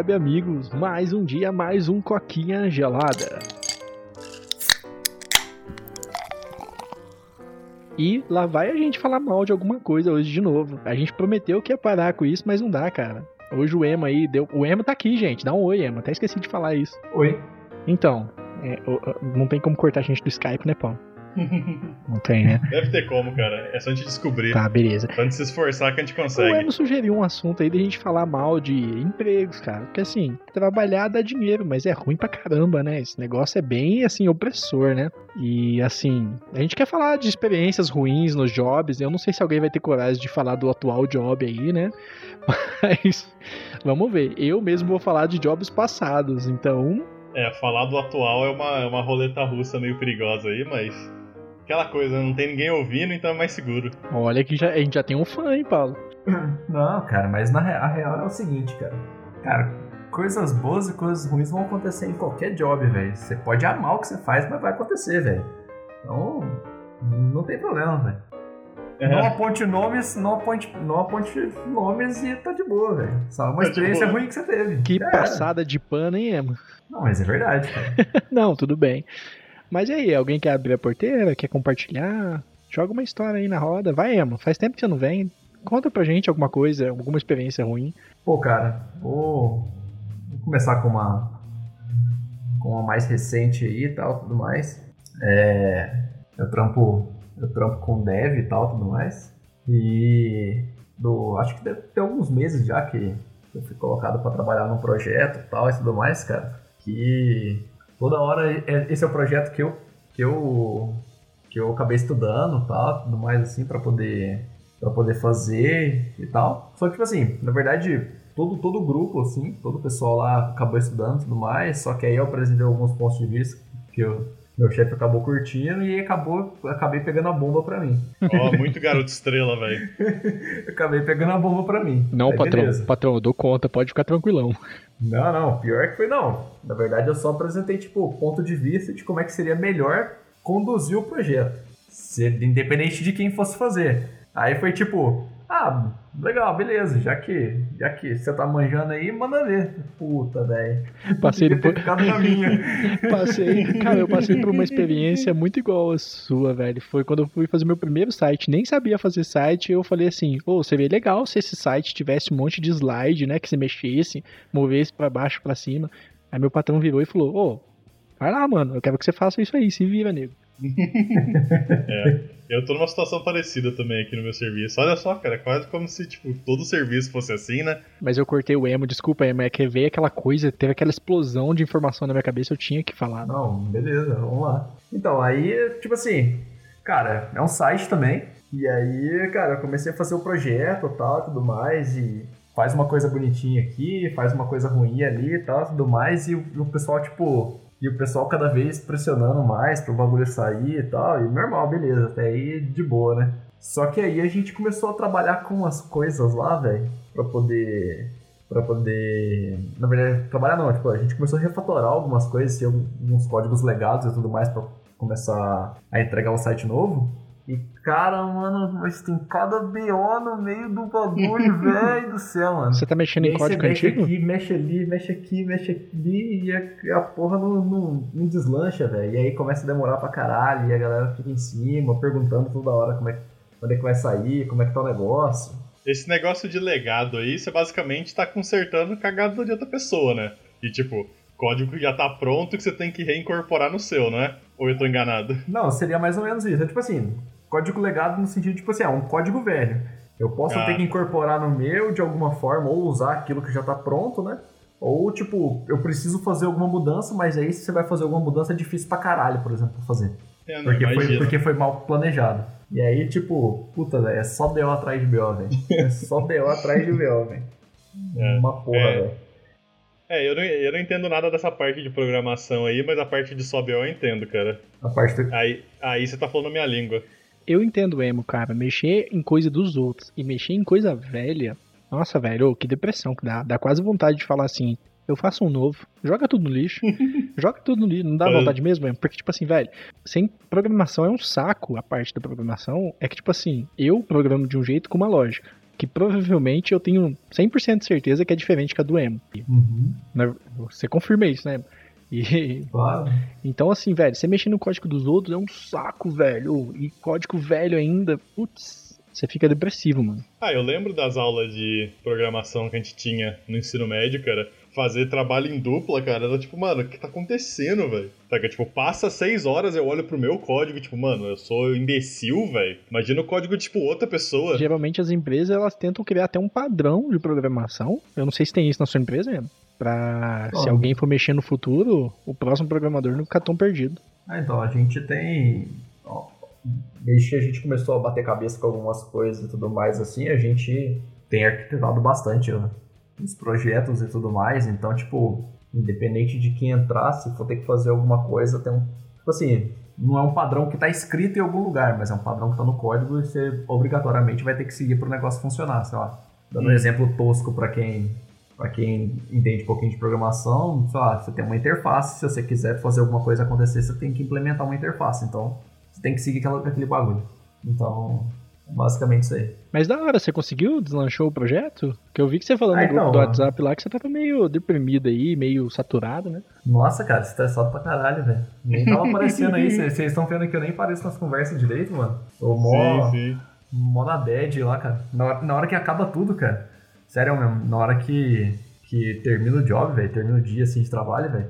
web amigos, mais um dia, mais um coquinha gelada. E lá vai a gente falar mal de alguma coisa hoje de novo. A gente prometeu que ia parar com isso, mas não dá, cara. Hoje o Ema aí deu. O Ema tá aqui, gente. Dá um oi, Ema. Até esqueci de falar isso. Oi. Então, é, não tem como cortar a gente do Skype, né, Paulo? Não tem, né? Deve ter como, cara. É só a gente descobrir. Tá, beleza. Quando se esforçar que a gente consegue. O Emo sugeriu um assunto aí de a gente falar mal de empregos, cara. Porque assim, trabalhar dá dinheiro, mas é ruim pra caramba, né? Esse negócio é bem, assim, opressor, né? E assim, a gente quer falar de experiências ruins nos jobs. Eu não sei se alguém vai ter coragem de falar do atual job aí, né? Mas vamos ver. Eu mesmo vou falar de jobs passados, então. É, falar do atual é uma, é uma roleta russa meio perigosa aí, mas aquela coisa, não tem ninguém ouvindo, então é mais seguro. Olha que já, a gente já tem um fã, hein, Paulo? Não, cara, mas na real, a real é o seguinte, cara. Cara, coisas boas e coisas ruins vão acontecer em qualquer job, velho. Você pode amar o que você faz, mas vai acontecer, velho. Então, não tem problema, velho. É. Não aponte nomes, não aponte, não aponte nomes e tá de boa, velho. Só uma tá experiência ruim que você teve. Que é. passada de pano, hein, Emma? Não, mas é verdade, cara. não, tudo bem. Mas e aí, alguém quer abrir a porteira? Quer compartilhar? Joga uma história aí na roda. Vai, Emma. Faz tempo que você não vem. Conta pra gente alguma coisa, alguma experiência ruim. Pô, cara, vou, vou começar com uma com uma mais recente aí e tal, tudo mais. É, eu trampo eu trampo com dev e tal, tudo mais. E do, acho que deve ter alguns meses já que eu fui colocado para trabalhar num projeto e tal e tudo mais, cara. Que toda hora é, esse é o projeto que eu que eu que eu acabei estudando, tal, tudo mais assim para poder para poder fazer e tal. Só que tipo assim, na verdade, todo todo o grupo assim, todo o pessoal lá acabou estudando tudo mais, só que aí eu apresentei alguns pontos de vista que eu meu chefe acabou curtindo e acabou, acabei pegando a bomba pra mim. Ó, oh, muito garoto estrela, velho. acabei pegando a bomba pra mim. Não, Aí, patrão, beleza. patrão, eu dou conta, pode ficar tranquilão. Não, não, pior que foi não. Na verdade, eu só apresentei, tipo, ponto de vista de como é que seria melhor conduzir o projeto. Se, independente de quem fosse fazer. Aí foi tipo, ah, legal, beleza. Já que, já que você tá manjando aí, manda ver. Puta, velho. Passei minha. passei, cara, eu passei por uma experiência muito igual a sua, velho. Foi quando eu fui fazer meu primeiro site. Nem sabia fazer site. Eu falei assim: ô, oh, seria legal se esse site tivesse um monte de slide, né? Que se mexesse, movesse para baixo, para cima. Aí meu patrão virou e falou: ô, oh, vai lá, mano. Eu quero que você faça isso aí. Se vira, nego. é, eu tô numa situação parecida também aqui no meu serviço. Olha só, cara, é quase como se, tipo, todo serviço fosse assim, né? Mas eu cortei o emo, desculpa, emo, é que veio aquela coisa, teve aquela explosão de informação na minha cabeça, eu tinha que falar. Né? Não, beleza, vamos lá. Então, aí, tipo assim, cara, é um site também. E aí, cara, eu comecei a fazer o projeto e tal, tudo mais, e faz uma coisa bonitinha aqui, faz uma coisa ruim ali e tal, tudo mais, e o pessoal, tipo, e o pessoal cada vez pressionando mais pro bagulho sair e tal. E normal, beleza, até aí de boa, né? Só que aí a gente começou a trabalhar com as coisas lá, velho, pra poder. Pra poder. Na verdade, trabalhar não, tipo, a gente começou a refatorar algumas coisas, ter alguns códigos legados e tudo mais pra começar a entregar o site novo. E, cara, mano, mas tem cada BO no meio do bagulho, velho do céu, mano. Você tá mexendo em código mexe antigo? Aqui, mexe ali, mexe aqui, mexe ali, e a, a porra não, não, não deslancha, velho. E aí começa a demorar pra caralho, e a galera fica em cima, perguntando toda hora como é, quando é que vai sair, como é que tá o negócio. Esse negócio de legado aí, você basicamente tá consertando cagada de outra pessoa, né? E tipo, código que já tá pronto que você tem que reincorporar no seu, não é? Ou eu tô enganado? Não, seria mais ou menos isso. É tipo assim, código legado no sentido, tipo assim, é um código velho. Eu posso ah. ter que incorporar no meu de alguma forma, ou usar aquilo que já está pronto, né? Ou, tipo, eu preciso fazer alguma mudança, mas aí se você vai fazer alguma mudança é difícil pra caralho, por exemplo, fazer. É, porque, foi, porque foi mal planejado. E aí, tipo, puta, velho, é só BO atrás de BO, velho. É só BO atrás de BO, velho. É, Uma porra, é. velho. É, eu não, eu não entendo nada dessa parte de programação aí, mas a parte de só BO eu entendo, cara. A parte do... Aí, aí você tá falando a minha língua. Eu entendo emo, cara. Mexer em coisa dos outros e mexer em coisa velha. Nossa, velho, que depressão que dá. Dá quase vontade de falar assim. Eu faço um novo, joga tudo no lixo, joga tudo no lixo, não dá vontade mesmo, mesmo, porque, tipo assim, velho, sem programação é um saco a parte da programação, é que, tipo assim, eu programo de um jeito com uma lógica, que provavelmente eu tenho 100% de certeza que é diferente que a do Emo. Uhum. Né? Você confirma isso, né? E, Claro. então, assim, velho, você mexer no código dos outros é um saco, velho. E código velho ainda, putz, você fica depressivo, mano. Ah, eu lembro das aulas de programação que a gente tinha no ensino médio, cara. Fazer trabalho em dupla, cara, era tipo, mano, o que tá acontecendo, velho? Saca, tipo, passa seis horas, eu olho pro meu código, tipo, mano, eu sou imbecil, velho. Imagina o código, de, tipo, outra pessoa. Geralmente as empresas elas tentam criar até um padrão de programação. Eu não sei se tem isso na sua empresa, mesmo. Pra se Ó. alguém for mexer no futuro, o próximo programador não ficar tão perdido. Então, a gente tem. ó, Desde que a gente começou a bater cabeça com algumas coisas e tudo mais assim, a gente tem arquitetado bastante ó, os projetos e tudo mais. Então, tipo, independente de quem entrar, se for ter que fazer alguma coisa, tem um. Tipo assim, não é um padrão que está escrito em algum lugar, mas é um padrão que está no código e você obrigatoriamente vai ter que seguir para o negócio funcionar, sei lá. Dando um Hum. exemplo tosco para quem para quem entende um pouquinho de programação, sei lá, você tem uma interface, se você quiser fazer alguma coisa acontecer, você tem que implementar uma interface, então você tem que seguir aquela, aquele bagulho. Então, é basicamente isso aí. Mas da hora, você conseguiu? Deslanchou o projeto? Que eu vi que você falou Ah, no grupo então, do ó. WhatsApp lá que você tava meio deprimido aí, meio saturado, né? Nossa, cara, estressado pra caralho, velho. Nem tava aparecendo aí, vocês estão vendo que eu nem pareço nas conversas direito, mano. Tô mó, Sim, sim. mó na bad lá, cara. Na hora, na hora que acaba tudo, cara. Sério mesmo, na hora que, que termina o job, velho, termina o dia assim de trabalho, velho.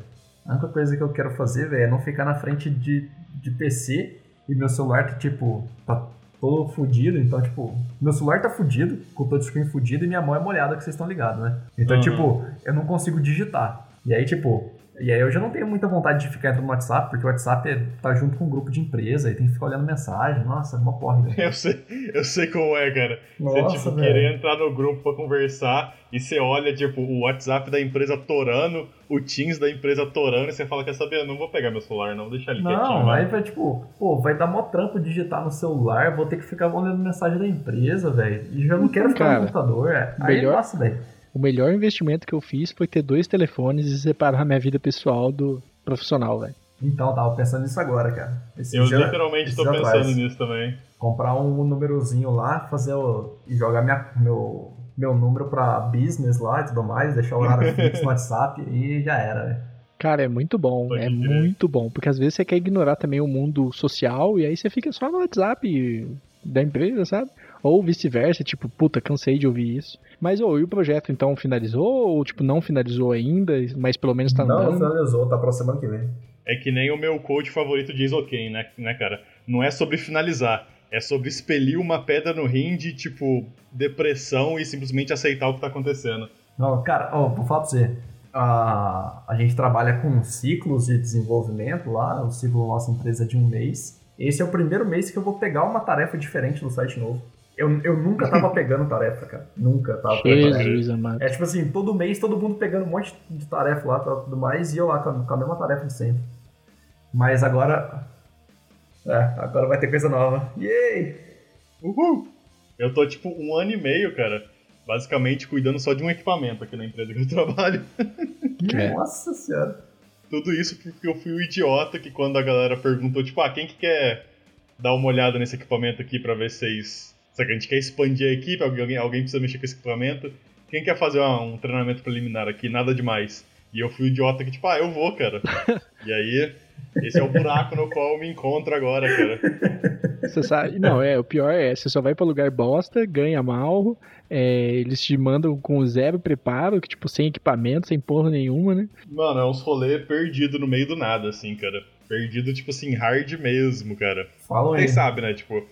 A única coisa que eu quero fazer, velho, é não ficar na frente de, de PC e meu celular tá, tipo, tá todo fudido. Então, tipo, meu celular tá fudido, com o touchscreen fudido e minha mão é molhada, que vocês estão ligados, né? Então, Uhum. tipo, eu não consigo digitar. E aí, tipo, e aí eu já não tenho muita vontade de ficar entrando no WhatsApp, porque o WhatsApp é- tá junto com um grupo de empresa e tem que ficar olhando mensagem. Nossa, é uma porra, velho. Eu sei, eu sei como é, cara. Você, Nossa, tipo, velho. querer entrar no grupo pra conversar e você olha, tipo, o WhatsApp da empresa torando, o Teams da empresa torando, e você fala, quer saber, eu não vou pegar meu celular, não, vou deixar ele quietinho. Não, né? aí vai tipo, pô, vai dar mó trampo digitar no celular, vou ter que ficar olhando mensagem da empresa, velho. E já não quero ficar Cara, no computador. É. Aí melhor- nossa, velho. O melhor investimento que eu fiz foi ter dois telefones e separar minha vida pessoal do profissional, velho. Então, tava pensando nisso agora, cara. Esse Eu dia- literalmente dias pensando atrás. nisso também. comprar um númerozinho lá, fazer o, e jogar minha, meu, meu número pra business lá e tudo mais, deixar o horário fixo no WhatsApp e já era, velho. Cara, é muito bom, Pode é crer. muito bom, porque às vezes você quer ignorar também o mundo social e aí você fica só no WhatsApp da empresa, sabe? Ou vice-versa, tipo, puta, cansei de ouvir isso. Mas, ô, e o projeto então finalizou ou, tipo, não finalizou ainda, mas pelo menos tá Não, andando? finalizou, tá pra semana que vem. É que nem o meu coach favorito diz ok, né, né, cara? Não é sobre finalizar, é sobre expelir uma pedra no rim de, tipo, depressão e simplesmente aceitar o que tá acontecendo. Não, cara, ó, vou falar pra você. A, a gente trabalha com ciclos de desenvolvimento lá, o ciclo da nossa empresa é de um mês. Esse é o primeiro mês que eu vou pegar uma tarefa diferente no site novo. Eu, eu nunca tava pegando tarefa, cara. Nunca tava pegando. Jesus, amado. É tipo assim, todo mês todo mundo pegando um monte de tarefa lá e tudo mais, e eu lá com a, com a mesma tarefa de sempre. Mas agora. É, agora vai ter coisa nova. Yay! Uhul! Eu tô, tipo, um ano e meio, cara, basicamente cuidando só de um equipamento aqui na empresa que eu trabalho. É. Nossa senhora. Tudo isso porque eu fui o idiota que quando a galera perguntou, tipo, ah, quem que quer dar uma olhada nesse equipamento aqui pra ver se vocês... Se a gente quer expandir a equipe, alguém, alguém precisa mexer com esse equipamento, quem quer fazer uma- um treinamento preliminar aqui, nada demais. E eu fui o idiota que, tipo, ah, eu vou, cara. e aí, esse é o buraco no qual eu me encontro agora, cara. Você sabe, não, é, o pior é, você só vai pra lugar bosta, ganha mal, é, eles te mandam com zero preparo, que tipo, sem equipamento, sem porra nenhuma, né? Mano, é uns rolê perdido no meio do nada, assim, cara. Perdido, tipo assim, hard mesmo, cara. Falam aí. Vocês sabem, né? Tipo,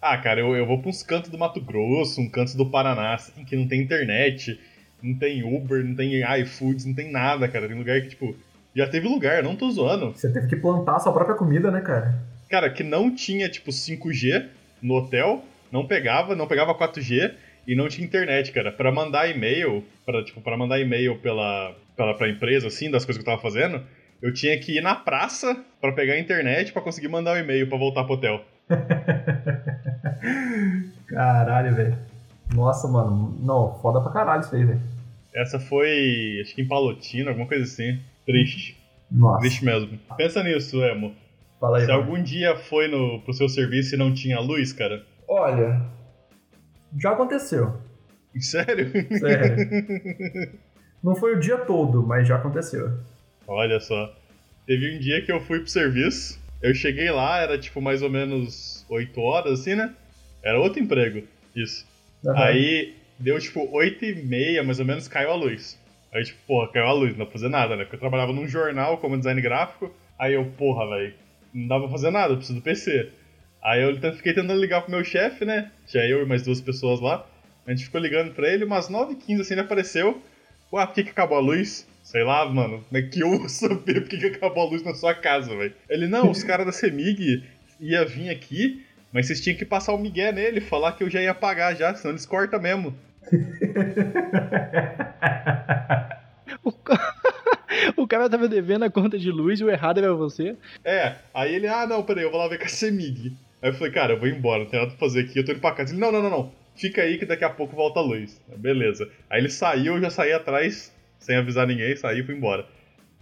ah, cara, eu, eu vou pra uns cantos do Mato Grosso, um canto do Paraná, assim, que não tem internet, não tem Uber, não tem iFoods, não tem nada, cara. Tem lugar que, tipo, já teve lugar, não tô zoando. Você teve que plantar a sua própria comida, né, cara? Cara, que não tinha, tipo, 5G no hotel, não pegava, não pegava 4G e não tinha internet, cara. Pra mandar e-mail, para tipo, para mandar e-mail pela, pela pra empresa, assim, das coisas que eu tava fazendo, eu tinha que ir na praça pra pegar a internet pra conseguir mandar o e-mail pra voltar pro hotel. Caralho, velho. Nossa, mano. Não, foda pra caralho isso aí, velho. Essa foi, acho que em Palotina, alguma coisa assim. Triste. Nossa. Triste mesmo. Pensa nisso, Emo. Fala aí, Se mano. algum dia foi no, pro seu serviço e não tinha luz, cara, Olha, já aconteceu. Sério? Sério. Não foi o dia todo, mas já aconteceu. Olha só. Teve um dia que eu fui pro serviço, eu cheguei lá, era tipo mais ou menos 8 horas, assim, né? Era outro emprego, isso. Aham. Aí deu tipo 8 e meia, mais ou menos, caiu a luz. Aí, tipo, porra, caiu a luz, não dá pra fazer nada, né? Porque eu trabalhava num jornal como design gráfico, aí eu, porra, velho, não dá pra fazer nada, eu preciso do PC. Aí eu fiquei tentando ligar pro meu chefe, né? Tinha eu e mais duas pessoas lá. A gente ficou ligando pra ele, umas 9h15 assim ele apareceu. Ué, por que, que acabou a luz? Sei lá, mano, como é que eu vou saber por que, acabou a luz na sua casa, velho? Ele, não, os caras da CEMIG ia vir aqui, mas vocês tinham que passar o migué nele, falar que eu já ia pagar já, senão eles cortam mesmo. O, ca- o cara tava devendo a conta de luz e o errado era você. É, aí ele, ah, não, peraí, eu vou lá ver com a CEMIG. Aí eu falei, cara, eu vou embora, não tem nada pra fazer aqui, eu tô indo pra casa. Ele, não, não, não, não, fica aí que daqui a pouco volta a luz. Beleza. Aí ele saiu, eu já saí atrás, sem avisar ninguém, saí e fui embora.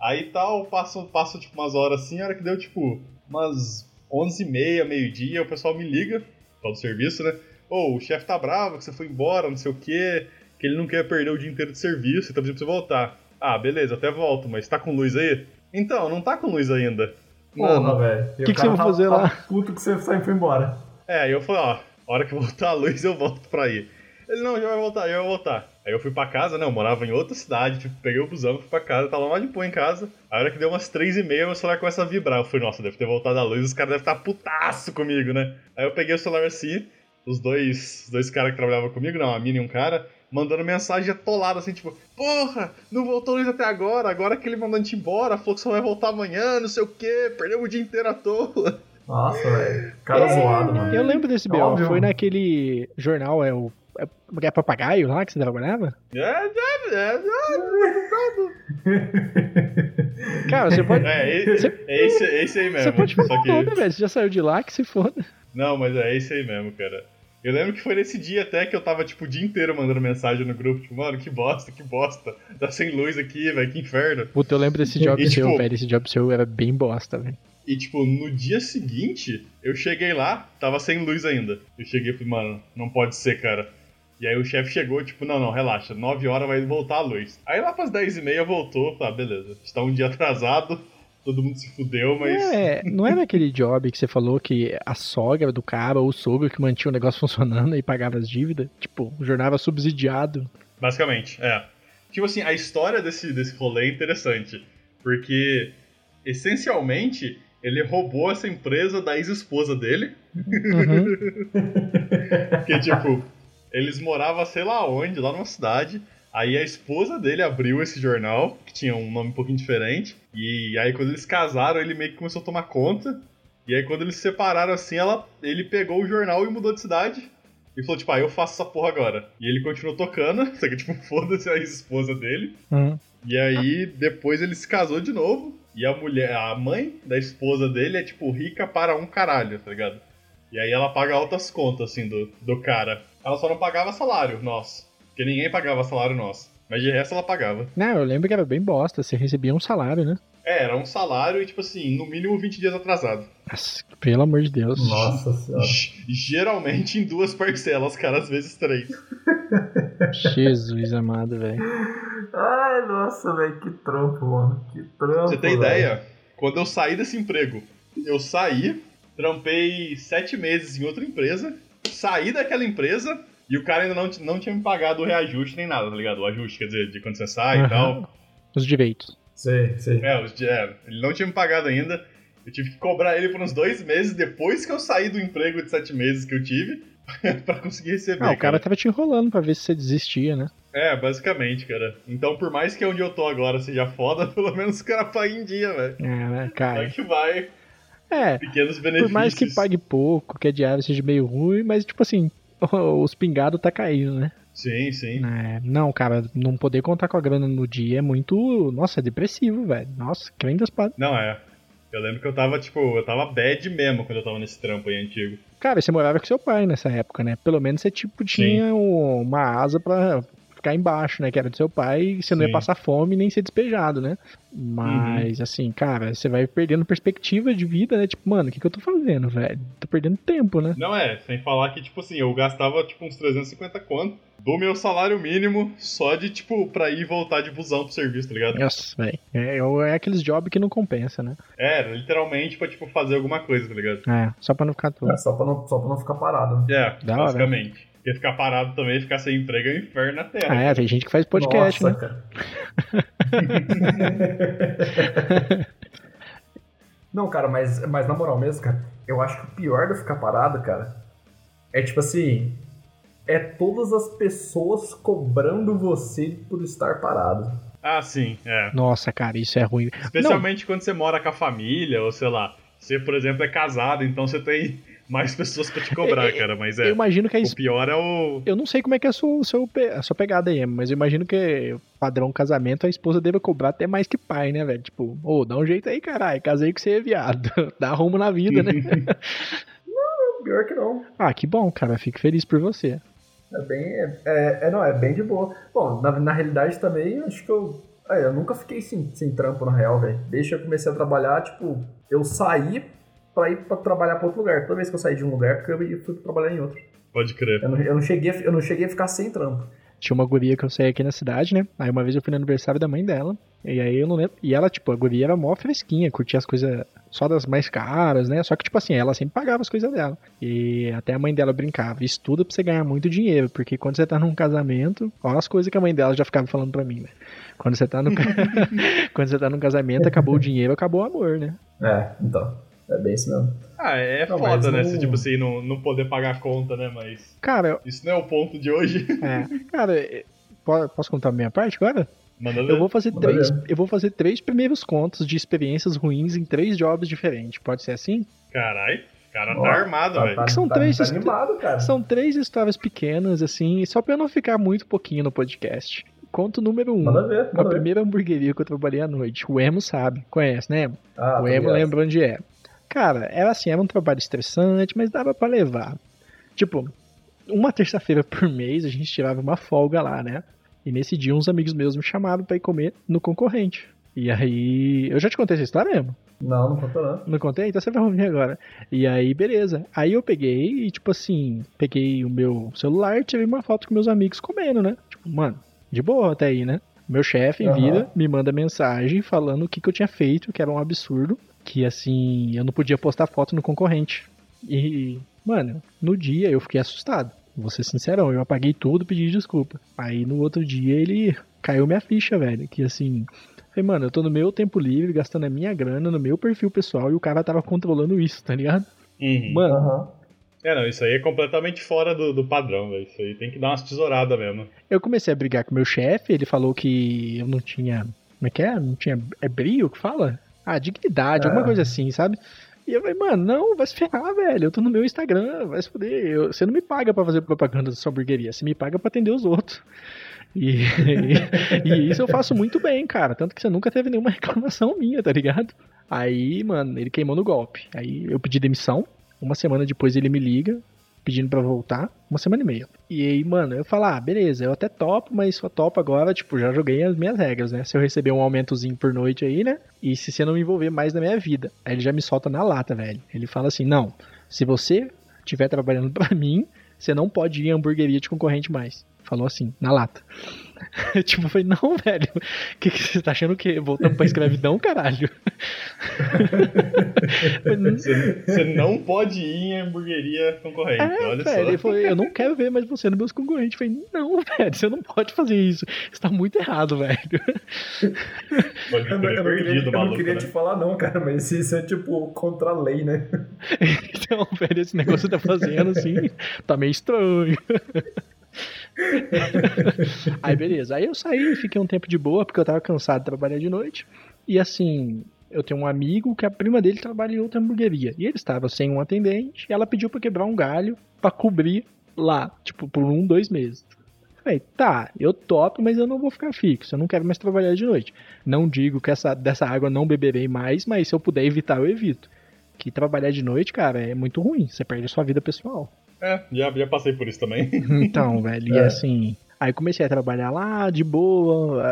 Aí tal, passa, passa tipo umas horas assim, a hora que deu tipo umas 11h30, meio-dia, o pessoal me liga, tal do serviço, né? Ô, o chefe tá bravo que você foi embora, não sei o quê, que ele não quer perder o dia inteiro de serviço, então precisa pra você voltar. Ah, beleza, até volto, mas tá com luz aí? Então, não tá com luz ainda. Porra, velho. que que você vai fazer lá? Puto que você saiu e foi embora. É, aí eu falei, ó, a hora que voltar a luz eu volto pra ir. Ele, não, já vai voltar, já vai voltar. Aí eu fui pra casa, né, eu morava em outra cidade, tipo, peguei o busão, fui pra casa, tava lá de boa em casa. A hora que deu umas três e meia, meu celular começa a vibrar. Eu falei, nossa, deve ter voltado a luz, os caras devem estar putaço comigo, né? Aí eu peguei o celular assim, os dois, os dois caras que trabalhavam comigo, não, a mina e um cara, mandando mensagem atolada assim, tipo, porra, não voltou luz até agora, agora que ele mandou a gente embora, falou que só vai voltar amanhã, não sei o quê, perdeu o dia inteiro à toa. Nossa, velho. Cara zoado, mano. Eu lembro desse B.O. Foi naquele jornal, é o. É, é papagaio lá que você trabalhava? É, é, é, Cara, você pode. É, esse, é esse, é esse aí mesmo. Você pode só que... nome, velho. Você já saiu de lá, que se foda. Não, mas é esse aí mesmo, cara. Eu lembro que foi nesse dia até que eu tava, tipo, o dia inteiro mandando mensagem no grupo, tipo, mano, que bosta, que bosta. Tá sem luz aqui, velho, que inferno. Puta, eu lembro desse job E, seu, tipo- velho. Esse job seu era bem bosta, velho. E, tipo, no dia seguinte, eu cheguei lá, tava sem luz ainda. Eu cheguei e falei, mano, não pode ser, cara. E aí o chefe chegou, tipo, não, não, relaxa, 9 horas vai voltar a luz. Aí lá pras 10 e meia voltou, tá, beleza. Está um dia atrasado, todo mundo se fudeu, mas... É, não era aquele job que você falou que a sogra do cara ou o sogro que mantinha o negócio funcionando e pagava as dívidas? Tipo, o jornal era subsidiado. Basicamente, é. Tipo assim, a história desse, desse rolê é interessante. Porque, essencialmente, ele roubou essa empresa da ex-esposa dele. Uhum. Que, tipo, eles moravam sei lá onde, lá numa cidade. Aí a esposa dele abriu esse jornal, que tinha um nome um pouquinho diferente. E aí quando eles casaram, ele meio que começou a tomar conta. E aí quando eles se separaram assim, ela, ele pegou o jornal e mudou de cidade. E falou, tipo, ah, eu faço essa porra agora. E ele continuou tocando, só que, tipo, foda-se a ex-esposa dele. Uhum. E aí, depois ele se casou de novo. E a mulher, a mãe da esposa dele é, tipo, rica para um caralho, tá ligado? E aí ela paga altas contas, assim, do, do cara. Ela só não pagava salário nosso. Porque ninguém pagava salário nosso. Mas de resto ela pagava. Não, eu lembro que era bem bosta. Você recebia um salário, né? É, era um salário e, tipo assim, no mínimo 20 dias atrasado. Nossa, pelo amor de Deus. Nossa senhora. Geralmente em duas parcelas, cara, às vezes três. Jesus amado, velho. Ai, nossa, velho, que trampo, mano. Que trampo. Você ter velho. ideia, quando eu saí desse emprego, eu saí, trampei sete meses em outra empresa, saí daquela empresa e o cara ainda não, não tinha me pagado o reajuste nem nada, tá ligado? O ajuste, quer dizer, de quando você sai e Aham. tal. Os direitos. Sei, sei. É, os é, ele não tinha me pagado ainda. Eu tive que cobrar ele por uns dois meses depois que eu saí do emprego de sete meses que eu tive pra conseguir receber. Ah, o cara tava te enrolando pra ver se você desistia, né? É, basicamente, cara. Então, por mais que onde eu tô agora seja foda, pelo menos o cara paga em dia, velho. Ah, né, Vai cara. que vai. É, Pequenos benefícios. por mais que pague pouco, que a diária seja meio ruim, mas tipo assim, os pingados tá caindo, né? Sim, sim. É, não, cara, não poder contar com a grana no dia é muito. Nossa, é depressivo, velho. Nossa, crente das patas. Não, é. Eu lembro que eu tava, tipo, eu tava bad mesmo quando eu tava nesse trampo aí antigo. Cara, você morava com seu pai nessa época, né? Pelo menos você, tipo, tinha um- uma asa pra ficar embaixo, né? Que era do seu pai, e você não ia Sim. passar fome nem ser despejado, né? Mas, assim, cara, você vai perdendo perspectiva de vida, né? Tipo, mano, o que, que eu tô fazendo, velho? Tô perdendo tempo, né? Não é, sem falar que, tipo assim, eu gastava tipo uns 350 conto do meu salário mínimo só de, tipo, pra ir e voltar de busão pro serviço, tá ligado? Nossa, velho. É, é aqueles jobs que não compensa, né? É, era literalmente pra, tipo, fazer alguma coisa, tá ligado? É, só pra não ficar tudo. É, só, pra não, só pra não ficar parado. É, Da hora. Porque ficar parado também, ficar sem emprego é um inferno na terra. Ah, é, tem gente que faz podcast, Nossa, né? cara. Não, cara, mas, mas na moral mesmo, cara, eu acho que o pior de ficar parado, cara, é tipo assim. É todas as pessoas cobrando você por estar parado. Ah, sim, é. Nossa, cara, isso é ruim. Especialmente quando você mora com a família, ou sei lá, você, por exemplo, é casado, então você tem mais pessoas pra te cobrar, cara. Mas Eu é. imagino que a O pior é o. Eu não sei como é que é a sua, a sua pegada aí, mas eu imagino que padrão casamento a esposa deva cobrar até mais que pai, né, velho? Tipo, ô, dá um jeito aí, caralho, casei com você, viado. Dá rumo na vida, né? Pior que não. ah, que bom, cara, fico feliz por você. É bem. É, é- é, não, é bem de boa. Bom, na, na realidade também, acho que eu. é, eu nunca fiquei sem, sem trampo, na real, velho. Desde que eu comecei a trabalhar, tipo, eu saí pra ir pra trabalhar pra outro lugar. Toda vez que eu saí de um lugar, porque eu ia- fui trabalhar em outro. Pode crer. Eu não, eu não cheguei, a- eu não cheguei a ficar sem trampo. Tinha uma guria que eu saí aqui na cidade, né? Aí uma vez eu fui no aniversário da mãe dela. E aí eu não lembro. E ela, tipo, a guria era mó fresquinha, curtia as coisas só das mais caras, né? Só que, tipo assim, ela sempre pagava as coisas dela. E até a mãe dela brincava: estuda pra você ganhar muito dinheiro. Porque quando você tá num casamento, olha as coisas que a mãe dela já ficava falando pra mim, né? Quando você tá no, quando você tá num casamento, acabou o dinheiro, acabou o amor, né? É, então. É bem isso mesmo. Ah, é Não, foda, né? não- Se, tipo assim, não, não poder pagar a conta, né? Mas Cara, isso não é o ponto de hoje. é, cara, po- posso contar a minha parte agora? Manda ver. Eu vou fazer Manda três, ver. eu vou fazer três primeiros contos de experiências ruins em três jobs diferentes. Pode ser assim? Caralho, o cara tá armado, tá, velho. tá, São tá- três tá animado, cara. São três histórias pequenas, assim, só pra eu não ficar muito pouquinho no podcast. Conto número um. Manda ver, A manda ver. primeira hamburgueria que eu trabalhei à noite. O Emo sabe, conhece, né? Emo? Ah, o Emo lembra onde é. Cara, era assim, era um trabalho estressante, mas dava pra levar. Tipo, uma terça-feira por mês a gente tirava uma folga lá, né? E nesse dia uns amigos meus me chamaram pra ir comer no concorrente. E aí. Eu já te contei essa história mesmo? Não, não contou não. Não contei? Então você vai ouvir agora. E aí, beleza. Aí eu peguei e, tipo assim, peguei o meu celular e tirei uma foto com meus amigos comendo, né? Tipo, mano, de boa até aí, né? Meu chefe Aham. vira, me manda mensagem falando o que, que eu tinha feito, que era um absurdo. Que assim, eu não podia postar foto no concorrente. E, mano, no dia eu fiquei assustado. Vou ser sincerão, eu apaguei tudo, pedi desculpa. Aí no outro dia ele caiu minha ficha, velho. Que assim, falei, mano, eu tô no meu tempo livre, gastando a minha grana no meu perfil pessoal e o cara tava controlando isso, tá ligado? Uhum. Mano, Aham. É, não, isso aí é completamente fora do, do padrão, velho. Isso aí tem que dar umas tesouradas mesmo. eu comecei a brigar com meu chefe, ele falou que eu não tinha. Como é que é? Não tinha. É brio que fala? Ah, dignidade, alguma Ah. coisa assim, sabe? E eu falei, mano, não, vai se ferrar, velho. Eu tô no meu Instagram, vai se fuder. Eu- você não me paga pra fazer propaganda da sua hamburgueria, você me paga pra atender os outros. E, e isso eu faço muito bem, cara. Tanto que você nunca teve nenhuma reclamação minha, tá ligado? Aí, mano, ele queimou no golpe. Aí eu pedi demissão. Uma semana depois ele me liga, pedindo pra voltar. Uma semana e meia. E aí, mano, eu falo, ah, beleza, eu até topo, mas só topo agora, tipo, já joguei as minhas regras, né? Se eu receber um aumentozinho por noite aí, né? E se você não me envolver mais na minha vida. Aí ele já me solta na lata, velho. Ele fala assim, não, se você estiver trabalhando pra mim, você não pode ir em hamburgueria de concorrente mais. Falou assim, na lata. tipo, eu falei, não, velho. Que, que você tá achando que voltamos pra escravidão, caralho? Você, você não pode ir em hamburgueria concorrente, É, olha velho, ele só. falou, eu não quero ver mais você nos meus concorrentes. Eu falei, não, velho, você não pode fazer isso. Você tá muito errado, velho. Pode Eu, não- eu queria, perdido, eu não maluco, queria né? te falar não, cara, mas isso é tipo contra a lei, né? Então, velho, esse negócio que você tá fazendo, assim, tá meio estranho. Aí, beleza. Aí eu saí, fiquei um tempo de boa, porque eu tava cansado de trabalhar de noite. E assim, eu tenho um amigo que a prima dele trabalha em outra hamburgueria. E ele estava sem um atendente, e ela pediu pra quebrar um galho pra cobrir lá, tipo, por um, dois meses. Falei, tá, eu topo, mas eu não vou ficar fixo, eu não quero mais trabalhar de noite. Não digo que essa, dessa água não beberei mais, mas se eu puder evitar, eu evito. Que trabalhar de noite, cara, é muito ruim, você perde a sua vida pessoal. É, já, já passei por isso também. Então, velho, e É. assim, Aí comecei a trabalhar lá, de boa,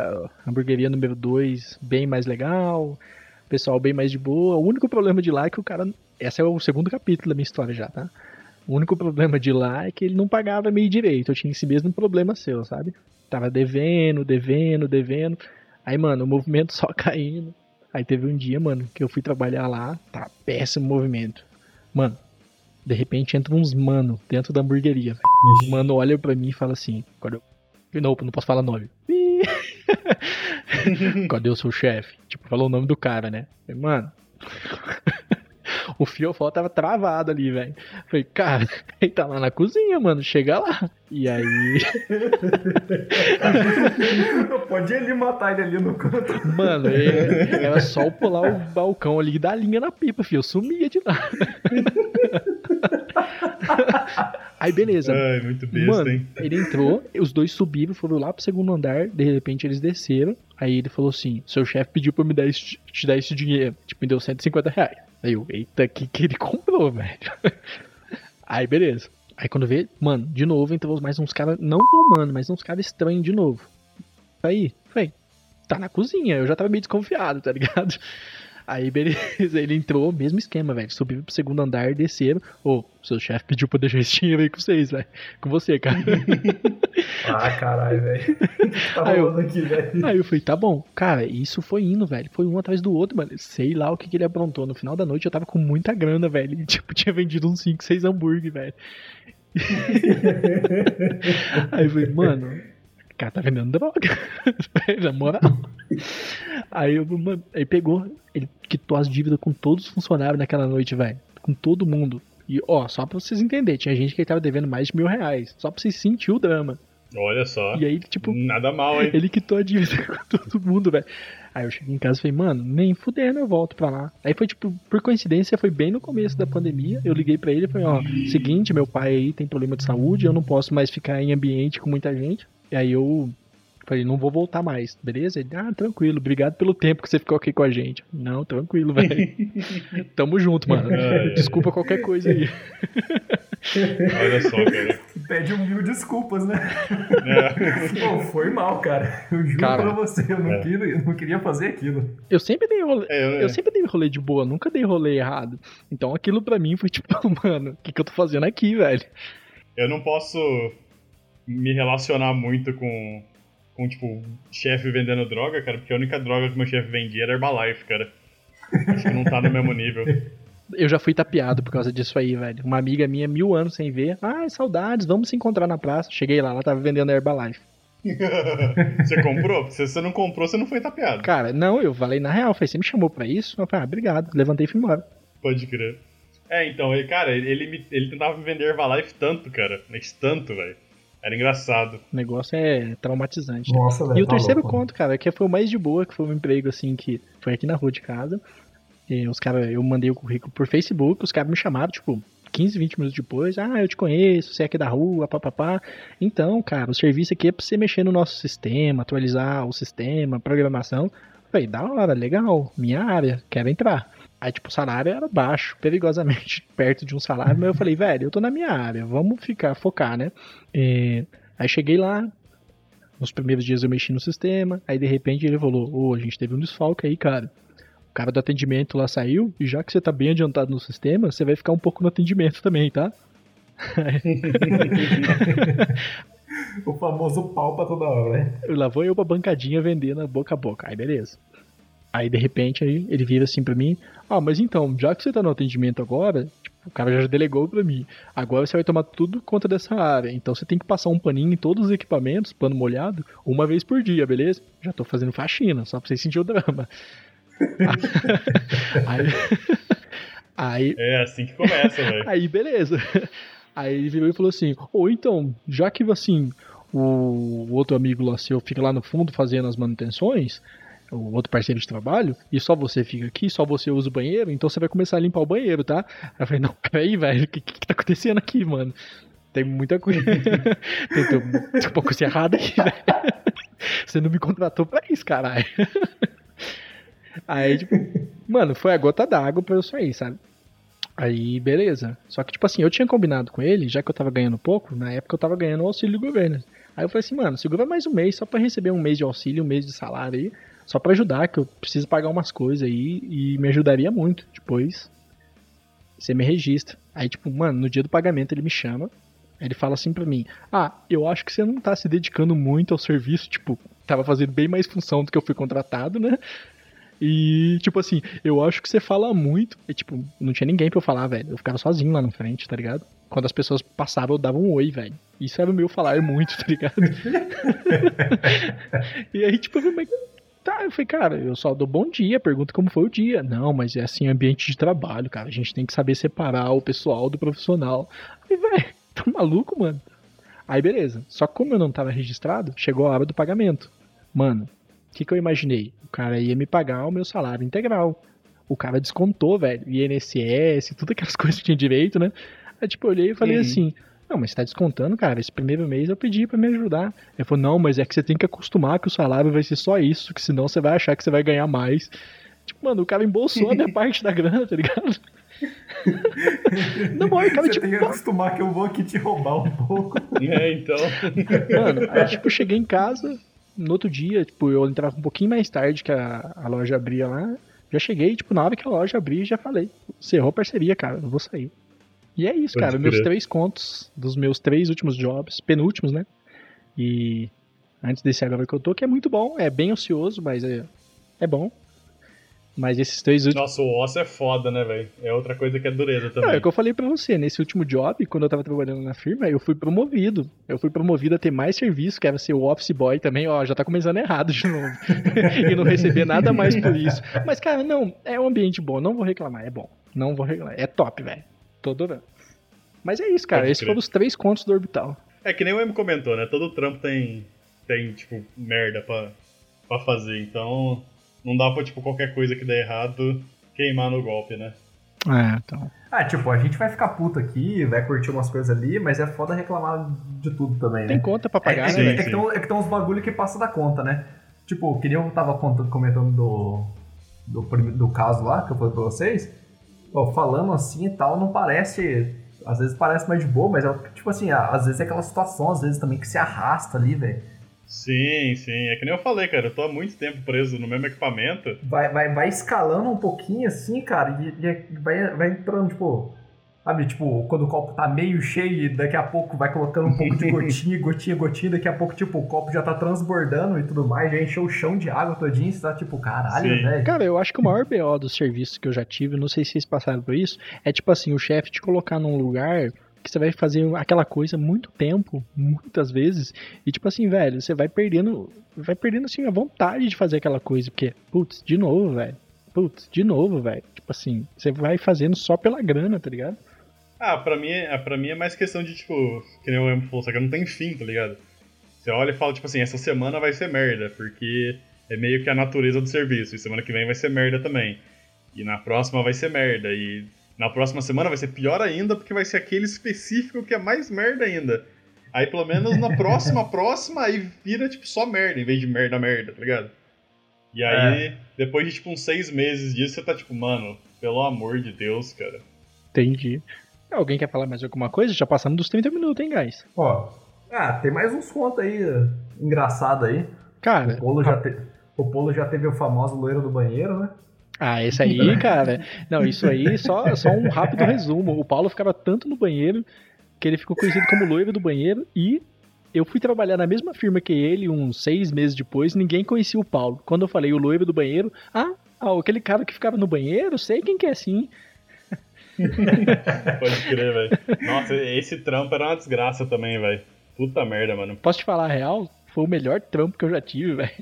a hamburgueria número 2, bem mais legal, pessoal bem mais de boa. O único problema de lá é que o cara. Esse é o segundo capítulo da minha história já, tá? O único problema de lá é que ele não pagava meio direito. Eu tinha esse mesmo problema seu, sabe? Tava devendo, devendo, devendo. Aí, mano, o movimento só caindo. Aí teve um dia, mano, que eu fui trabalhar lá, tá péssimo movimento. Mano, de repente entra uns mano dentro da hamburgueria, velho. O mano olha pra mim e fala assim, quando eu... Não, não posso falar nome. Cadê o seu chefe? Tipo, falou o nome do cara, né? Falei, mano. o fiofó tava travado ali, velho. Falei, cara, ele tá lá na cozinha, mano. Chega lá. E aí. Pode ele matar ele ali no canto. Mano, era só pular o balcão ali e dar a linha na pipa, filho. Eu sumia de lá. Aí beleza. Ai, muito besta, Mano, hein? ele entrou, os dois subiram, foram lá pro segundo andar, de repente eles desceram. Aí ele falou assim: seu chefe pediu pra me dar esse, te dar esse dinheiro. Tipo, me deu 150 reais. Aí eu, eita, que que ele comprou, velho? Aí beleza. Aí quando vê, mano, de novo entrou mais uns caras, não humano, mas uns caras estranhos de novo. Aí, falei, tá na cozinha, eu já tava meio desconfiado, tá ligado? Aí, beleza, ele entrou, mesmo esquema, velho. Subiu pro segundo andar, desceram. Ô, seu chefe pediu pra deixar esse dinheiro aí com vocês, velho. Com você, cara. Ah, caralho, velho. Tá Aí eu- rolando aqui, velho. Aí eu falei, tá bom. Cara, isso foi indo, velho. Foi um atrás do outro, mano. Sei lá o que, que ele aprontou. No final da noite eu tava com muita grana, velho. E, tipo, tinha vendido uns 5, 6 hambúrguer, velho. Aí eu falei, mano, cara tá vendendo droga. Na moral. Aí, eu, mano, aí pegou, ele quitou as dívidas com todos os funcionários naquela noite, velho. Com todo mundo. E, ó, só pra vocês entenderem, tinha gente que ele tava devendo mais de mil reais. Só pra vocês sentirem o drama. Olha só. E aí, tipo, Nada mal, hein? ele quitou a dívida com todo mundo, velho. Aí eu cheguei em casa e falei, mano, nem fudendo, eu volto pra lá. Aí foi tipo, por coincidência, foi bem no começo da pandemia. Eu liguei pra ele e falei, ó, seguinte, meu pai aí tem problema de saúde, eu não posso mais ficar em ambiente com muita gente. E aí eu falei, não vou voltar mais, beleza? Ele, ah, tranquilo, obrigado pelo tempo que você ficou aqui com a gente. Não, tranquilo, velho. Tamo junto, mano. Ai, ai. Desculpa qualquer coisa aí. Olha só, cara. Pede um mil desculpas, né? É. Pô, foi mal, cara. Eu juro Cara. pra você, eu não, É. queria, eu não queria fazer aquilo. Eu sempre dei rolê. É, eu- Eu sempre dei rolê de boa, nunca dei rolê errado. Então aquilo pra mim foi tipo, mano, o que, que eu tô fazendo aqui, velho? Eu não posso me relacionar muito com, com tipo, chefe vendendo droga, cara, porque a única droga que meu chefe vendia era Herbalife, cara. Acho que não tá no mesmo nível. Eu já fui tapeado por causa disso aí, velho. Uma amiga minha, mil anos sem ver. Ai, saudades, vamos se encontrar na praça. Cheguei lá, ela tava vendendo Herbalife. Você comprou? Se você não comprou, você não foi tapeado. Cara, não, eu falei na real, falei, você me chamou pra isso? Eu falei, ah, obrigado. Levantei e fui embora. Pode crer. É, então, ele, cara, ele, ele, me- ele tentava me vender Herbalife tanto, cara. Mas tanto, velho. Era engraçado. O negócio é traumatizante. Nossa, velho. E o tá terceiro louco. conto, cara, que foi o mais de boa, que foi um emprego assim que foi aqui na rua de casa. E os caras, eu mandei o currículo por Facebook, os caras me chamaram, tipo, 15, 20 minutos depois, ah, eu te conheço, você é aqui da rua, papapá. Então, cara, o serviço aqui é pra você mexer no nosso sistema, atualizar o sistema, programação. Falei, da hora, legal, minha área, quero entrar. Aí, tipo, o salário era baixo, perigosamente perto de um salário, mas eu falei, velho, eu tô na minha área, vamos ficar, focar, né? É, aí cheguei lá, nos primeiros dias eu mexi no sistema, aí de repente ele falou, ô, a gente teve um desfalque aí, cara. O cara do atendimento lá saiu, e já que você tá bem adiantado no sistema, você vai ficar um pouco no atendimento também, tá? O famoso pau pra toda hora, né? Lá vou eu pra bancadinha vendendo boca a boca. Aí beleza. Aí de repente aí, ele vira assim pra mim: Ah, mas então, já que você tá no atendimento agora, tipo, o cara já delegou pra mim. Agora você vai tomar tudo conta dessa área. Então você tem que passar um paninho em todos os equipamentos, pano molhado, uma vez por dia, beleza? Já tô fazendo faxina, só pra vocês sentirem o drama. aí, aí, É assim que começa, velho. Aí, beleza. Aí ele virou e falou assim: Ou então, já que assim, o outro amigo lá seu fica lá no fundo fazendo as manutenções, o outro parceiro de trabalho, e só você fica aqui, só você usa o banheiro, então você vai começar a limpar o banheiro, tá? Aí eu falei: Não, peraí, velho, o que, que, tá acontecendo aqui, mano? Tem muita coisa. tem, tem uma coisa errada aqui, velho. Você não me contratou pra isso, caralho. Aí, tipo, mano, foi a gota d'água pra eu sair, sabe? Aí, beleza. Só que, tipo assim, eu tinha combinado com ele, já que eu tava ganhando pouco, na época eu tava ganhando o auxílio do governo. Aí eu falei assim, mano, segura mais um mês só pra receber um mês de auxílio, um mês de salário aí. Só pra ajudar, que eu preciso pagar umas coisas aí e me ajudaria muito. Depois, você me registra. Aí, tipo, mano, no dia do pagamento ele me chama. Ele fala assim pra mim: Ah, eu acho que você não tá se dedicando muito ao serviço. Tipo, tava fazendo bem mais função do que eu fui contratado, né? E, tipo assim, eu acho que você fala muito. E, tipo, não tinha ninguém pra eu falar, velho. Eu ficava sozinho lá na frente, tá ligado? Quando as pessoas passavam, eu dava um oi, velho. Isso era o meu falar muito, tá ligado? e aí, tipo, eu falei, tá, eu falei, cara, eu só dou bom dia, pergunto como foi o dia. Não, mas é assim, ambiente de trabalho, cara. A gente tem que saber separar o pessoal do profissional. Aí, velho, tá maluco, mano? Aí, beleza. Só que como eu não tava registrado, chegou a hora do pagamento. Mano, o que, que eu imaginei? O cara ia me pagar o meu salário integral. O cara descontou, velho, INSS, tudo aquelas coisas que tinha direito, né? Aí, tipo, eu olhei e falei uhum. assim: Não, mas você tá descontando, cara. Esse primeiro mês eu pedi para me ajudar. Ele falou: Não, mas é que você tem que acostumar que o salário vai ser só isso, que senão você vai achar que você vai ganhar mais. Tipo, mano, o cara embolsou a minha parte da grana, tá ligado? Não, o cara, Você tipo, tem que acostumar que eu vou aqui te roubar um pouco. É, então. Mano, aí, tipo, cheguei em casa, no outro dia, tipo, eu entrava um pouquinho mais tarde que a, a loja abria lá. Já cheguei, tipo, na hora que a loja abria, já falei. Cerrou parceria, cara, eu vou sair. E é isso, Pode cara. Meus três contos dos meus três últimos jobs, penúltimos, né? E antes desse agora que eu tô, que é muito bom, é bem ocioso, mas é, é bom. Mas esses três últimos. Nossa, o osso é foda, né, velho? É outra coisa que é dureza também. Não, é o que eu falei pra você. Nesse último job, quando eu tava trabalhando na firma, eu fui promovido. Eu fui promovido a ter mais serviço, que era ser o office boy também. Ó, já tá começando errado de novo. e não receber nada mais por isso. Mas, cara, não, é um ambiente bom. Não vou reclamar, é bom. Não vou reclamar. É top, velho. Tô adorando. Mas é isso, cara. Esses foram os três contos do Orbital. É que nem o M comentou, né? Todo trampo tem, tem tipo, merda pra, pra fazer. Então, não dá pra, tipo, qualquer coisa que der errado queimar no golpe, né? É, então. Ah, tipo, a gente vai ficar puto aqui, vai curtir umas coisas ali, mas é foda reclamar de tudo também, né? Tem conta pra pagar, é, né? É, é, que tem, é que tem uns bagulho que passa da conta, né? Tipo, que nem eu tava comentando do, do, do caso lá, que eu falei pra vocês. Pô, falando assim e tal, não parece às vezes parece mais de boa, mas é tipo assim, às vezes é aquela situação, às vezes também que se arrasta ali, velho. Sim, sim. É que nem eu falei, cara. Eu tô há muito tempo preso no mesmo equipamento. Vai, vai, vai escalando um pouquinho assim, cara, e, e vai, vai entrando, tipo, Sabe, tipo, quando o copo tá meio cheio e daqui a pouco vai colocando um pouco de gotinha, gotinha, gotinha, daqui a pouco, tipo, o copo já tá transbordando e tudo mais, já encheu o chão de água todinho, você tá tipo, caralho, velho. Cara, eu acho que o maior BO dos serviços que eu já tive, não sei se vocês passaram por isso, é tipo assim, o chefe te colocar num lugar que você vai fazer aquela coisa muito tempo, muitas vezes, e tipo assim, velho, você vai perdendo, vai perdendo assim a vontade de fazer aquela coisa, porque, putz, de novo, velho. Putz, de novo, velho. Tipo assim, você vai fazendo só pela grana, tá ligado? Ah, pra mim, é, pra mim é mais questão de, tipo, que nem o Emo falou, só que não tem fim, tá ligado? Você olha e fala, tipo assim, essa semana vai ser merda, porque é meio que a natureza do serviço, e semana que vem vai ser merda também. E na próxima vai ser merda, e na próxima semana vai ser pior ainda, porque vai ser aquele específico que é mais merda ainda. Aí pelo menos na próxima, próxima, aí vira, tipo, só merda, em vez de merda, merda, tá ligado? E aí, é. depois de, tipo, uns seis meses disso, você tá tipo, mano, pelo amor de Deus, cara. Entendi. Alguém quer falar mais alguma coisa? Já passamos dos 30 minutos, hein, guys? Ó, ah, tem mais uns contos aí, engraçado aí. Cara... O Polo, já te... o Polo já teve o famoso loiro do banheiro, né? Ah, esse aí, cara. Não, isso aí, só, só um rápido resumo. O Paulo ficava tanto no banheiro que ele ficou conhecido como loiro do banheiro e eu fui trabalhar na mesma firma que ele uns seis meses depois, ninguém conhecia o Paulo. Quando eu falei o loiro do banheiro, ah, ah aquele cara que ficava no banheiro, sei quem que é sim. Pode crer, velho. Nossa, esse trampo era uma desgraça também, velho. Puta merda, mano. Posso te falar a real? Foi o melhor trampo que eu já tive, velho.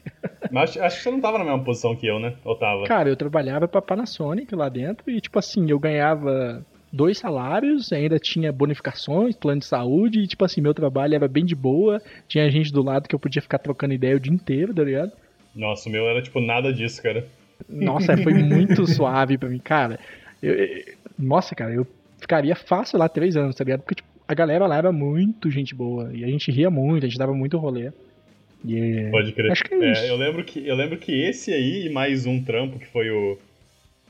Mas acho que você não tava na mesma posição que eu, né? Ou tava? Cara, eu trabalhava pra Panasonic lá dentro e, tipo assim, eu ganhava dois salários, ainda tinha bonificações, plano de saúde, e, tipo assim, meu trabalho era bem de boa, tinha gente do lado que eu podia ficar trocando ideia o dia inteiro, tá ligado? Nossa, o meu era, tipo, nada disso, cara. Nossa, foi muito suave pra mim, cara. Eu, nossa, cara, eu ficaria fácil lá três anos, tá ligado? Porque tipo, a galera lá era muito gente boa. E a gente ria muito, a gente dava muito rolê. E, Pode crer. Acho que é, é isso. Eu lembro que, eu lembro que esse aí e mais um trampo, que foi o.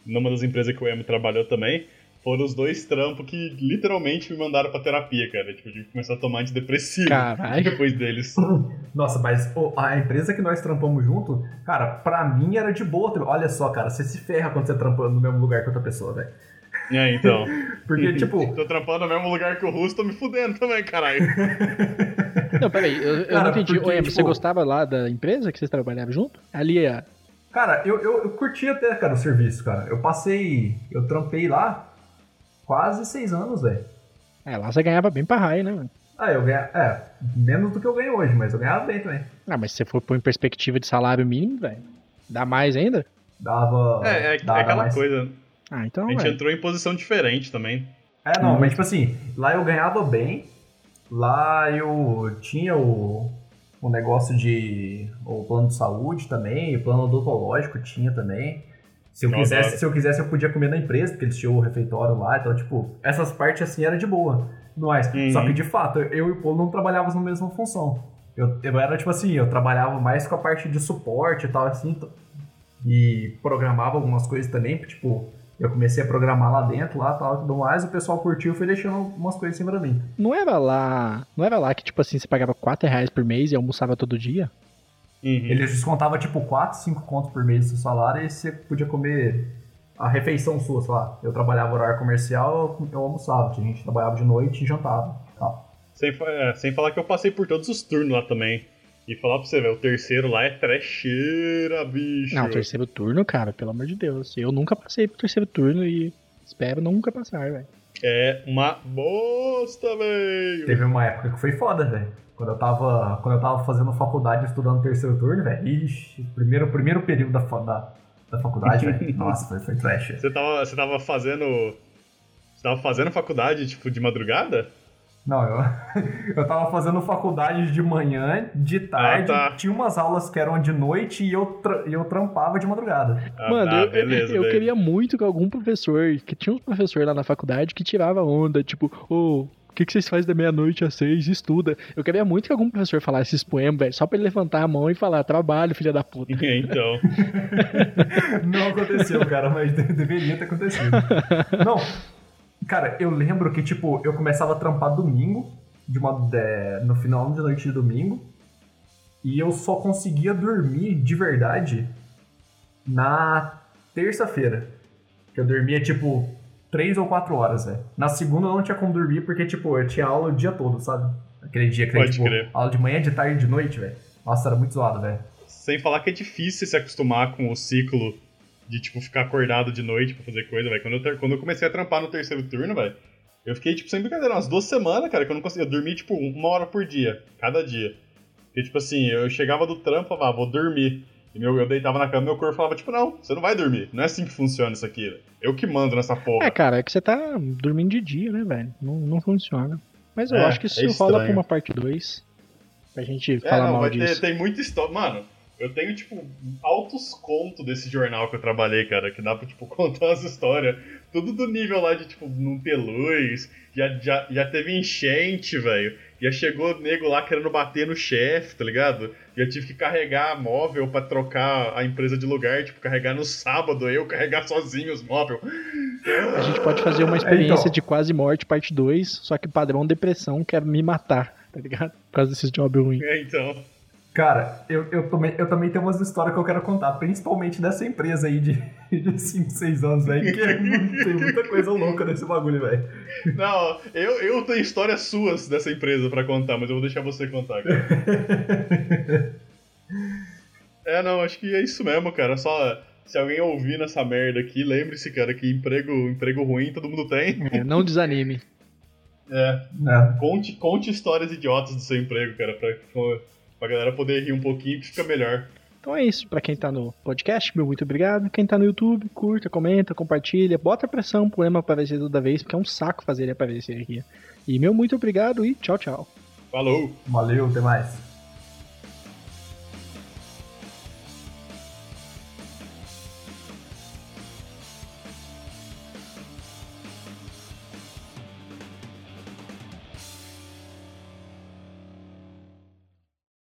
Numa das empresas que o Emo trabalhou também, foram os dois trampos que literalmente me mandaram pra terapia, cara. Tipo, eu tive que começar a tomar antidepressivo Caralho. depois deles. Nossa, mas a empresa que nós trampamos junto, cara, pra mim era de boa. Olha só, cara, você se ferra quando você trampa no mesmo lugar que outra pessoa, velho. É, então. Porque, tipo, Tô trampando no mesmo lugar que o Russo, tô me fudendo também, caralho. Não, peraí, eu, eu Cara, não entendi. porque, Oi, tipo- você gostava lá da empresa que vocês trabalhavam junto? Ali, é. cara, eu, eu, eu curti até, cara, o serviço, cara. Eu passei, eu trampei lá quase seis anos, velho. É, lá você ganhava bem pra raio, né, mano? Ah, eu ganhava, é, menos do que eu ganho hoje, mas eu ganhava bem também. Ah, mas se você for pôr em perspectiva de salário mínimo, velho, dá mais ainda? Dava. É, é, é dava aquela mais. coisa. Ah, então, A gente velho. entrou em posição diferente também. É, não, Uhum. mas tipo assim, lá eu ganhava bem, lá eu tinha o, o negócio de. o plano de saúde também, o plano odontológico tinha também. Se eu, Nossa. quisesse, se eu quisesse, eu podia comer na empresa, porque eles tinham o refeitório lá, então, tipo, essas partes assim era de boa. Mas, Uhum. Só que de fato, eu e o Polo não trabalhávamos na mesma função. Eu, eu era tipo assim, eu trabalhava mais com a parte de suporte e tal, assim, e programava algumas coisas também, tipo, eu comecei a programar lá dentro, lá tal, e tudo mais, o pessoal curtiu e foi deixando umas coisas em cima pra mim. Não era lá. Não era lá que, tipo assim, você pagava 4 reais por mês e almoçava todo dia? Uhum. Eles descontavam tipo 4, 5 contos por mês do seu salário e você podia comer a refeição sua, sei lá. Eu trabalhava horário comercial, eu, eu almoçava, tinha gente trabalhava de noite e jantava. Tal. Sem, é, sem falar que eu passei por todos os turnos lá também. E falar pra você, velho, o terceiro lá é trecheira, bicho. Não, terceiro turno, cara, pelo amor de Deus. Eu nunca passei pro terceiro turno e espero nunca passar, velho. É uma bosta, velho. Teve uma época que foi foda, velho. Quando eu tava, quando eu tava fazendo faculdade, estudando terceiro turno, velho. Ixi, primeiro, primeiro período da, da, da faculdade, velho. Nossa, foi, foi trash. Você tava, você tava fazendo. Você tava fazendo faculdade, tipo, de madrugada? Não, eu, eu tava fazendo faculdade de manhã, de tarde, tá. tinha umas aulas que eram de noite e eu, tra- eu trampava de madrugada. Ah, Mano, tá, eu, beleza, eu velho. queria muito que algum professor, que tinha uns professores lá na faculdade que tirava onda, tipo, ô, o que, que vocês fazem da meia-noite às seis? Estuda. Eu queria muito que algum professor falasse esses poemas, velho, só pra ele levantar a mão e falar, trabalho, filha da puta. então. Não aconteceu, cara, mas de- deveria ter acontecido. Não, cara, eu lembro que, tipo, eu começava a trampar domingo, de uma, é, no final de noite de domingo, e eu só conseguia dormir de verdade na terça-feira. Que eu dormia, tipo, três ou quatro horas, velho. Na segunda eu não tinha como dormir, porque, tipo, eu tinha aula o dia todo, sabe? Aquele dia que tem, Pode tipo, crer. aula de manhã, de tarde e de noite, velho. Nossa, era muito zoado, velho. Sem falar que é difícil se acostumar com o ciclo de, tipo, ficar acordado de noite pra fazer coisa, velho. Quando, eu ter- quando eu comecei a trampar no terceiro turno, velho, eu fiquei, tipo, sem brincadeira, umas duas semanas, cara, que eu não conseguia dormir, tipo, uma hora por dia, cada dia. Porque, tipo assim, eu chegava do trampo, falava, ah, vou dormir. E meu, eu deitava na cama e meu corpo falava, tipo, não, você não vai dormir. Não é assim que funciona isso aqui. Eu que mando nessa porra. É, cara, é que você tá dormindo de dia, né, velho? Não, não funciona. Mas eu É, acho que isso é rola pra uma parte 2. Pra gente É, falar não, mal vai disso. ter, tem muita história. Mano, eu tenho, tipo, altos contos desse jornal que eu trabalhei, cara, que dá pra, tipo, contar as histórias. Tudo do nível lá de, tipo, não ter luz, já, já, já teve enchente, velho. Já chegou nego lá querendo bater no chefe, tá ligado? Já tive que carregar móvel pra trocar a empresa de lugar, tipo, carregar no sábado, eu carregar sozinho os móveis. A gente pode fazer uma experiência então. de quase morte, parte 2, só que padrão depressão quer me matar, tá ligado? Por causa desses jobs ruins. É, então. Cara, eu, eu, também, eu também tenho umas histórias que eu quero contar, principalmente dessa empresa aí de 5, 6 anos, velho, que é muito- tem muita coisa louca nesse bagulho, velho. Não, eu, eu tenho histórias suas dessa empresa pra contar, mas eu vou deixar você contar, cara. É, não, acho que é isso mesmo, cara. Só se alguém ouvir nessa merda aqui, lembre-se, cara, que emprego, emprego ruim todo mundo tem. É, não desanime. É, É. conte, conte histórias idiotas do seu emprego, cara, pra, pra galera poder rir um pouquinho que fica melhor. Então é isso. Pra quem tá no podcast, meu muito obrigado. Quem tá no YouTube, curta, comenta, compartilha. Bota pressão pro Ema aparecer toda vez, porque é um saco fazer ele aparecer aqui. E meu muito obrigado e tchau, tchau. Falou! Valeu, até mais.